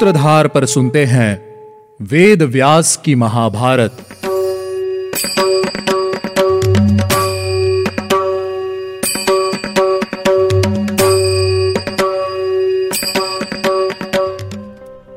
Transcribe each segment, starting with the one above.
सूत्रधार पर सुनते हैं वेद व्यास की महाभारत।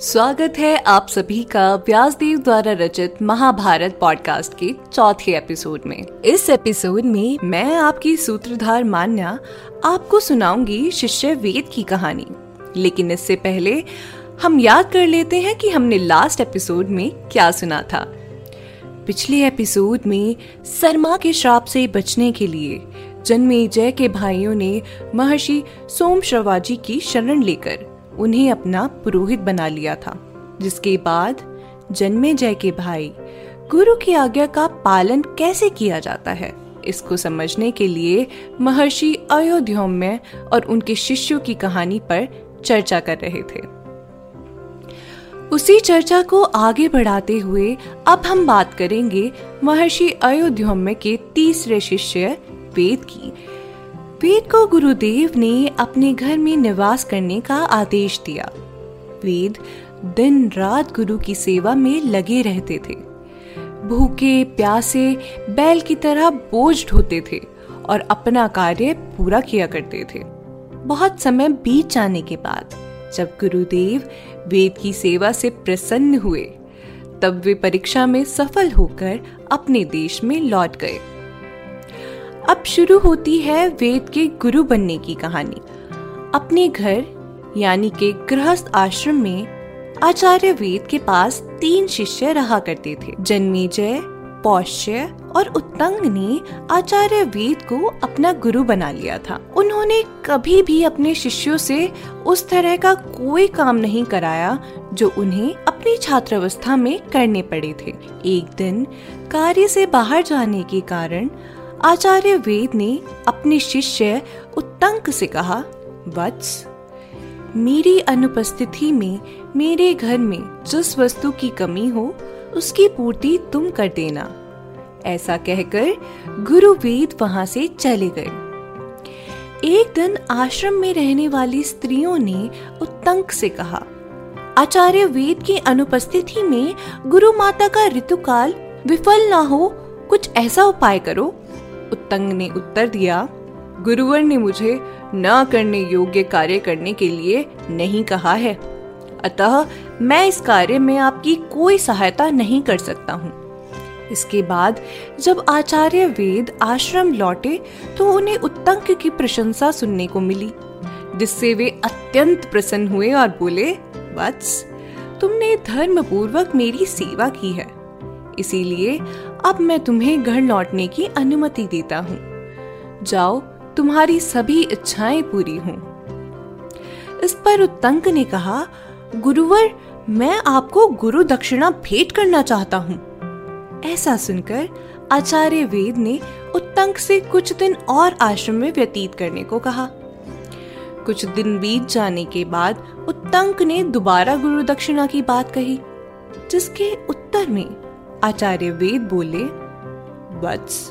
स्वागत है आप सभी का व्यासदेव द्वारा रचित महाभारत पॉडकास्ट के चौथे एपिसोड में। इस एपिसोड में मैं आपकी सूत्रधार मान्या आपको सुनाऊँगी शिष्य वेद की कहानी। लेकिन इससे पहले हम याद कर लेते हैं कि हमने लास्ट एपिसोड में क्या सुना था। पिछले एपिसोड में सरमा के श्राप से बचने के लिए जन्मे जय के भाइयों ने महर्षि सोम श्रवाजी की शरण लेकर उन्हें अपना पुरोहित बना लिया था, जिसके बाद जन्मे जय के भाई गुरु की आज्ञा का पालन कैसे किया जाता है, इसको समझने के लिए महर्षि अयोध्योम्य और उनके शिष्यों की कहानी पर चर्चा कर रहे थे। उसी चर्चा को आगे बढ़ाते हुए अब हम बात करेंगे महर्षि अयोध्योम्य के तीसरे शिष्य वेद की। वेद को गुरुदेव ने अपने घर में निवास करने का आदेश दिया। वेद दिन रात गुरु की सेवा में लगे रहते थे। भूखे, प्यासे, बैल की तरह बोझ ढोते थे और अपना कार्य पूरा किया करते थे। बहुत समय बीत जाने के बाद जब गुरुदेव वेद की सेवा से प्रसन्न हुए। तब वे परीक्षा में सफल होकर अपने देश में लौट गए। अब शुरू होती है वेद के गुरु बनने की कहानी। अपने घर, यानी के गृहस्थ आश्रम में, आचार्य वेद के पास तीन शिष्य रहा करते थे। जन्मेजय पौष्य और उत्तंग ने आचार्य वेद को अपना गुरु बना लिया था। उन्होंने कभी भी अपने शिष्यों से उस तरह का कोई काम नहीं कराया जो उन्हें अपनी छात्रावस्था में करने पड़े थे। एक दिन कार्य से बाहर जाने के कारण आचार्य वेद ने अपने शिष्य उत्तंक से कहा वत्स मेरी अनुपस्थिति में मेरे घर में जिस वस्तु की कमी हो उसकी पूर्ति तुम कर देना। ऐसा कहकर गुरु वेद वहाँ से चले गए। एक दिन आश्रम में रहने वाली स्त्रियों ने उत्तंक से कहा, आचार्य वेद की अनुपस्थिति में गुरु माता का ऋतुकाल विफल ना हो, कुछ ऐसा उपाय करो। उत्तंग ने उत्तर दिया, गुरुवर ने मुझे न करने योग्य कार्य करने के लिए नहीं कहा है। अतः मैं इस कार्य में आपकी कोई सहायता नहीं कर सकता हूँ। इसके बाद जब आचार्य वेद आश्रम लौटे तो उन्हें उत्तंक की प्रशंसा सुनने को मिली, जिससे वे अत्यंत प्रसन्न हुए और बोले वत्स तुमने धर्म पूर्वक मेरी सेवा की है। इसीलिए अब मैं तुम्हें घर लौटने की अनुमति देता हूँ। जाओ, तुम्हारी सभी इच्छाएँ पूरी हों। इस पर उत्तंक ने कहा गुरुवर, मैं आपको गुरु दक्षिणा भेंट करना चाहता हूँ। ऐसा सुनकर आचार्य वेद ने उत्तंक से कुछ दिन और आश्रम में व्यतीत करने को कहा। कुछ दिन बीत जाने के बाद उत्तंक ने दोबारा गुरु दक्षिणा की बात कही, जिसके उत्तर में आचार्य वेद बोले वत्स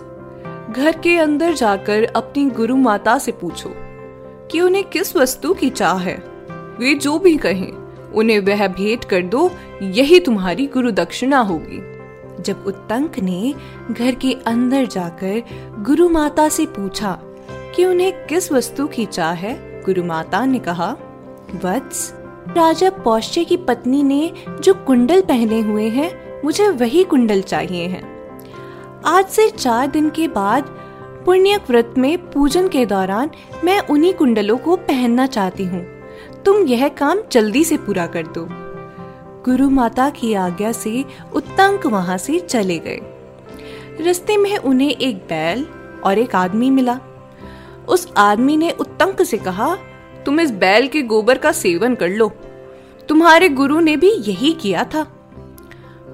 घर के अंदर जाकर अपनी गुरु माता से पूछो कि उन्हें किस वस्तु की चाह है? वे जो भी कहें उन्हें वह भेंट कर दो, यही तुम्हारी गुरु दक्षिणा होगी। जब उत्तंक ने घर के अंदर जाकर गुरु माता से पूछा कि उन्हें किस वस्तु की चाह है, गुरु माता ने कहा, वत्स, राजा पौष्य की पत्नी ने जो कुंडल पहने हुए हैं, मुझे वही कुंडल चाहिए हैं। आज से चार दिन के बाद पुण्य व्रत में पूजन के दौरान मैं उन्हीं कुंडलों को पहनना चाहती हूँ। तुम यह काम जल्दी से पूरा कर दो। गुरु माता की आज्ञा से उत्तंक वहाँ से चले गए। रस्ते में उन्हें एक बैल और एक आदमी मिला। उस आदमी ने उत्तंक से कहा, तुम इस बैल के गोबर का सेवन कर लो। तुम्हारे गुरु ने भी यही किया था।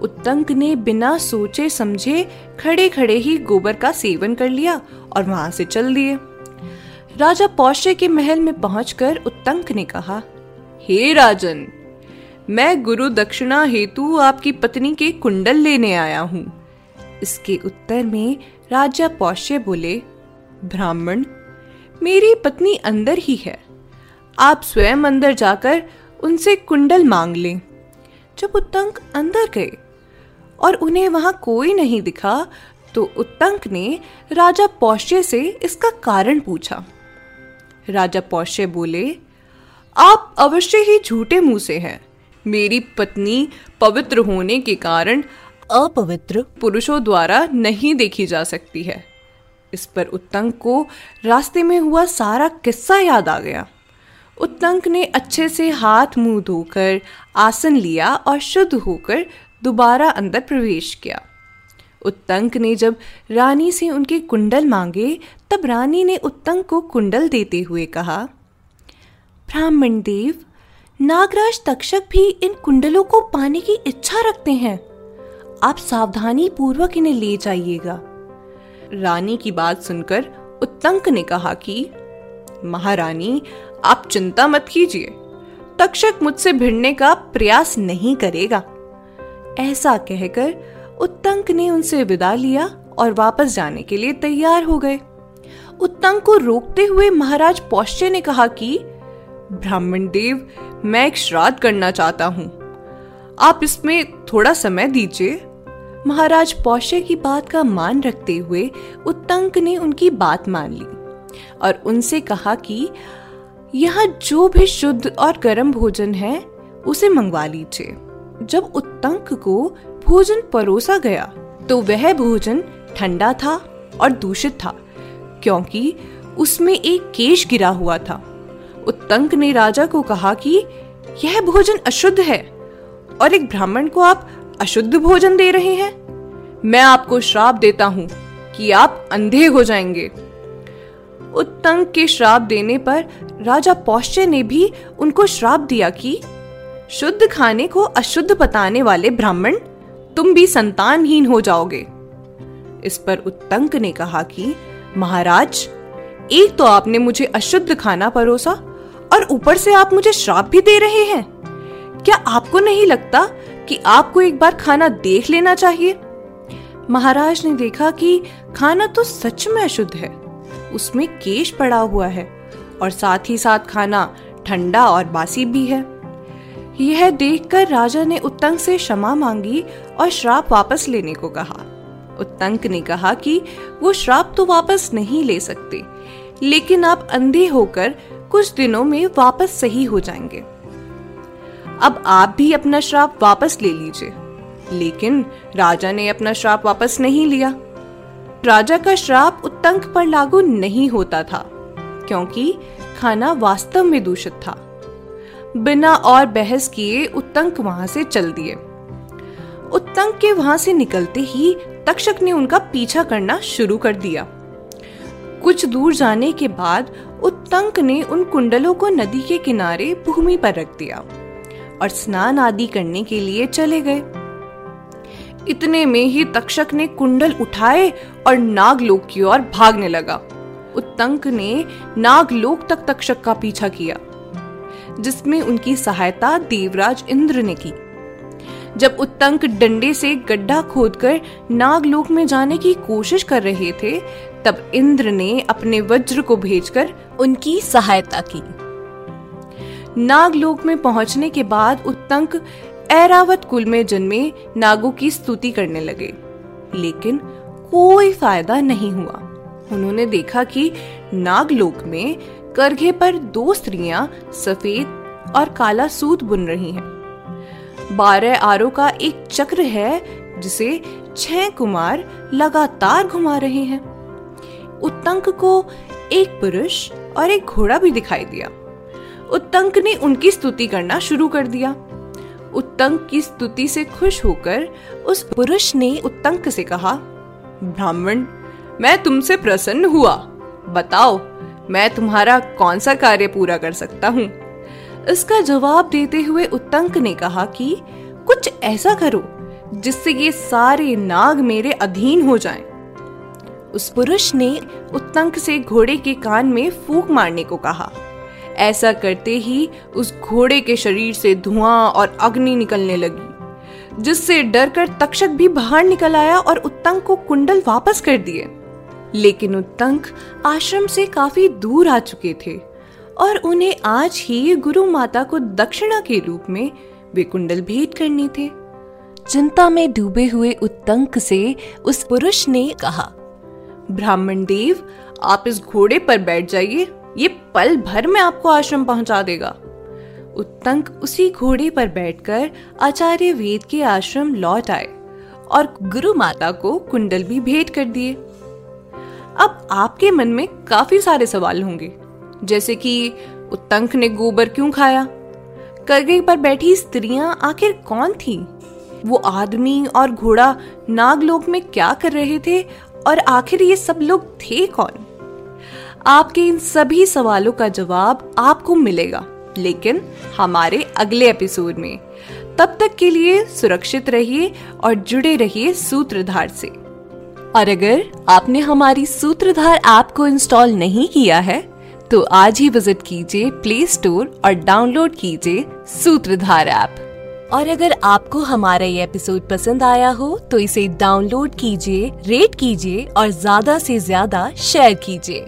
उत्तंक ने बिना सोचे समझे खड़े खड़े ही गोबर का सेवन कर लिया और वहाँ से चल दिए। राजा पौष्य के महल में पहुंचकर उत्तंक ने कहा, हे राजन, मैं गुरु दक्षिणा हेतु आपकी पत्नी के कुंडल लेने आया हूँ। इसके उत्तर में राजा पौष्य बोले, ब्राह्मण, मेरी पत्नी अंदर ही है। आप स्वयं अंदर जाकर उनसे कुंडल मांग लें। जब उत्तंक अंदर गए और उन्हें वहाँ कोई नहीं दिखा तो उत्तंक ने राजा पौष्य से इसका कारण पूछा। राजा पौष्य बोले, आप अवश्य ही झूठे मुँह से हैं। मेरी पत्नी पवित्र होने के कारण अपवित्र पुरुषों द्वारा नहीं देखी जा सकती है। इस पर उत्तंक को रास्ते में हुआ सारा किस्सा याद आ गया। उत्तंक ने अच्छे से हाथ मुँह धोकर, आसन लिया और शुद्ध होकर दोबारा अंदर प्रवेश किया। उत्तंक ने जब रानी से उनके कुंडल मांगे, तब रानी ने उत्तंक को कुंडल देते हुए कहा, ब्राह्मण देव, नागराज तक्षक भी इन कुंडलों को पाने की इच्छा रखते हैं। आप सावधानी पूर्वक इन्हें ले जाइएगा। रानी की बात सुनकर उत्तंक ने कहा कि, महारानी, आप चिंता मत कीजिए। तक्षक मुझसे भिड़ने का प्रयास नहीं करेगा। ऐसा कहकर उत्तंक ने उनसे विदा लिया और वापस जाने के लिए तैयार हो गए। उत्तंक को रोकते हुए महाराज पौष्य ने कहा कि, ब्राह्मण देव, मैं एक श्राद्ध करना चाहता हूँ। आप इसमें थोड़ा समय दीजिए। महाराज पौष्य की बात का मान रखते हुए उत्तंक ने उनकी बात मान ली और उनसे कहा कि, यहाँ जो भी शुद्ध और गर्म भोजन है, उसे मंगवा लीजिए। जब उत्तंक को भोजन परोसा गया। तो वह भोजन ठंडा था और दूषित था, क्योंकि उसमें एक केश गिरा हुआ था। उत्तंक ने राजा को कहा कि यह भोजन अशुद्ध है और एक ब्राह्मण को आप अशुद्ध भोजन दे रहे हैं। मैं आपको श्राप देता हूँ कि आप अंधे हो जाएँगे। उत्तंक के श्राप देने पर राजा पौष्य ने भी उनको श्राप दिया कि शुद्ध खाने को अशुद्ध बताने वाले ब्राह्मण तुम भी संतानहीन हो जाओगे। इस पर उत्तंक ने कहा कि, महाराज, एक तो आपने मुझे अशुद्ध खाना परोसा और ऊपर से आप मुझे श्राप भी दे रहे हैं। क्या आपको नहीं लगता कि आपको एक बार खाना देख लेना चाहिए? महाराज ने देखा कि खाना तो सच में अशुद्ध है। उसमें केश पड़ा हुआ है और साथ ही साथ खाना ठंडा और बासी भी है। यह देखकर राजा ने उत्तंक से क्षमा मांगी और श्राप वापस लेने को कहा। उत्तंक ने कहा कि वो श्राप तो वापस नहीं ले सकते, लेकिन आप अंधे होकर कुछ दिनों में वापस सही हो जाएँगे। अब आप भी अपना श्राप वापस ले लीजिए। लेकिन राजा ने अपना श्राप वापस नहीं लिया। राजा का श्राप उत्तंक पर लागू नहीं होता था, क्योंकि खाना वास्तव में दूषित था। बिना और बहस किए उत्तंक वहाँ से चल दिए। उत्तंक के वहाँ से निकलते ही तक्षक ने उनका पीछा करना शुरू कर दिया। कुछ दूर जाने के बाद उत्तंक ने उन कुंडलों को नदी के किनारे भूमि पर रख दिया और स्नान आदि करने के लिए चले गए। इतने में ही तक्षक ने कुंडल उठाए और नागलोक की ओर भागने लगा। उत्तंक ने नागलोक तक तक्षक का पीछा किया। जिसमें उनकी सहायता देवराज इंद्र ने की। जब उत्तंक डंडे से गड्ढा खोदकर नागलोक में जाने की कोशिश कर रहे थे, तब इंद्र ने अपने वज्र को भेजकर उनकी सहायता की। नागलोक में पहुँचने के बाद उत्तंक ऐरावत कुल में जन्मे नागों की स्तुति करने लगे। लेकिन कोई फ़ायदा नहीं हुआ। उन्होंने देखा कि नागलोक में करघे पर दो स्त्रियाँ सफ़ेद और काला सूत बुन रही हैं। बारह आरो का एक चक्र है, जिसे छह कुमार लगातार घुमा रहे हैं। उत्तंक को एक पुरुष और एक घोड़ा भी दिखाई दिया। उत्तंक ने उनकी स्तुति करना शुरू कर दिया। उत्तंक की स्तुति से खुश होकर उस पुरुष ने उत्तंक से कहा, ब्राह्मण, मैं तुमसे प्रसन्न हुआ। बताओ मैं तुम्हारा कौन सा कार्य पूरा कर सकता हूँ? इसका जवाब देते हुए उत्तंक ने कहा कि, कुछ ऐसा करो, जिससे ये सारे नाग मेरे अधीन हो जाएँ। उस पुरुष ने उत्तंक से घोड़े के कान में फूक मारने को कहा। ऐसा करते ही उस घोड़े के शरीर से धुआँ और अग्नि निकलने लगी, जिससे डरकर तक्षक भी बाहर निकल आया और उत्तंक को कुंडल वापस कर दिए। लेकिन उत्तंक आश्रम से काफ़ी दूर आ चुके थे और उन्हें आज ही गुरु माता को दक्षिणा के रूप में वे कुंडल भेंट करने थे। चिंता में डूबे हुए उत्तंक से उस पुरुष ने कहा, ब्राह्मण देव, आप इस घोड़े पर बैठ जाइए, ये पल भर में आपको आश्रम पहुँचा देगा। उत्तंक उसी घोड़े पर बैठकर आचार्य वेद के आश्रम लौट आए और गुरु माता को कुंडल भी भेंट कर दिए। अब आपके मन में काफ़ी सारे सवाल होंगे। जैसे कि, उत्तंक ने गोबर क्यों खाया? करगे पर बैठी स्त्रियाँ आखिर कौन थी? वो आदमी और घोड़ा नागलोक में क्या कर रहे थे? और आखिर ये सब लोग थे कौन? आपके इन सभी सवालों का जवाब आपको मिलेगा, लेकिन हमारे अगले एपिसोड में। तब तक के लिए सुरक्षित रहिए और जुड़े रहिए सूत्रधार से। और अगर आपने हमारी सूत्रधार ऐप को इंस्टॉल नहीं किया है तो आज ही विज़िट कीजिए प्ले स्टोर और डाउनलोड कीजिए सूत्रधार ऐप। और अगर आपको हमारा ये एपिसोड पसंद आया हो तो इसे डाउनलोड कीजिए रेट कीजिए और ज़्यादा से ज़्यादा शेयर कीजिए।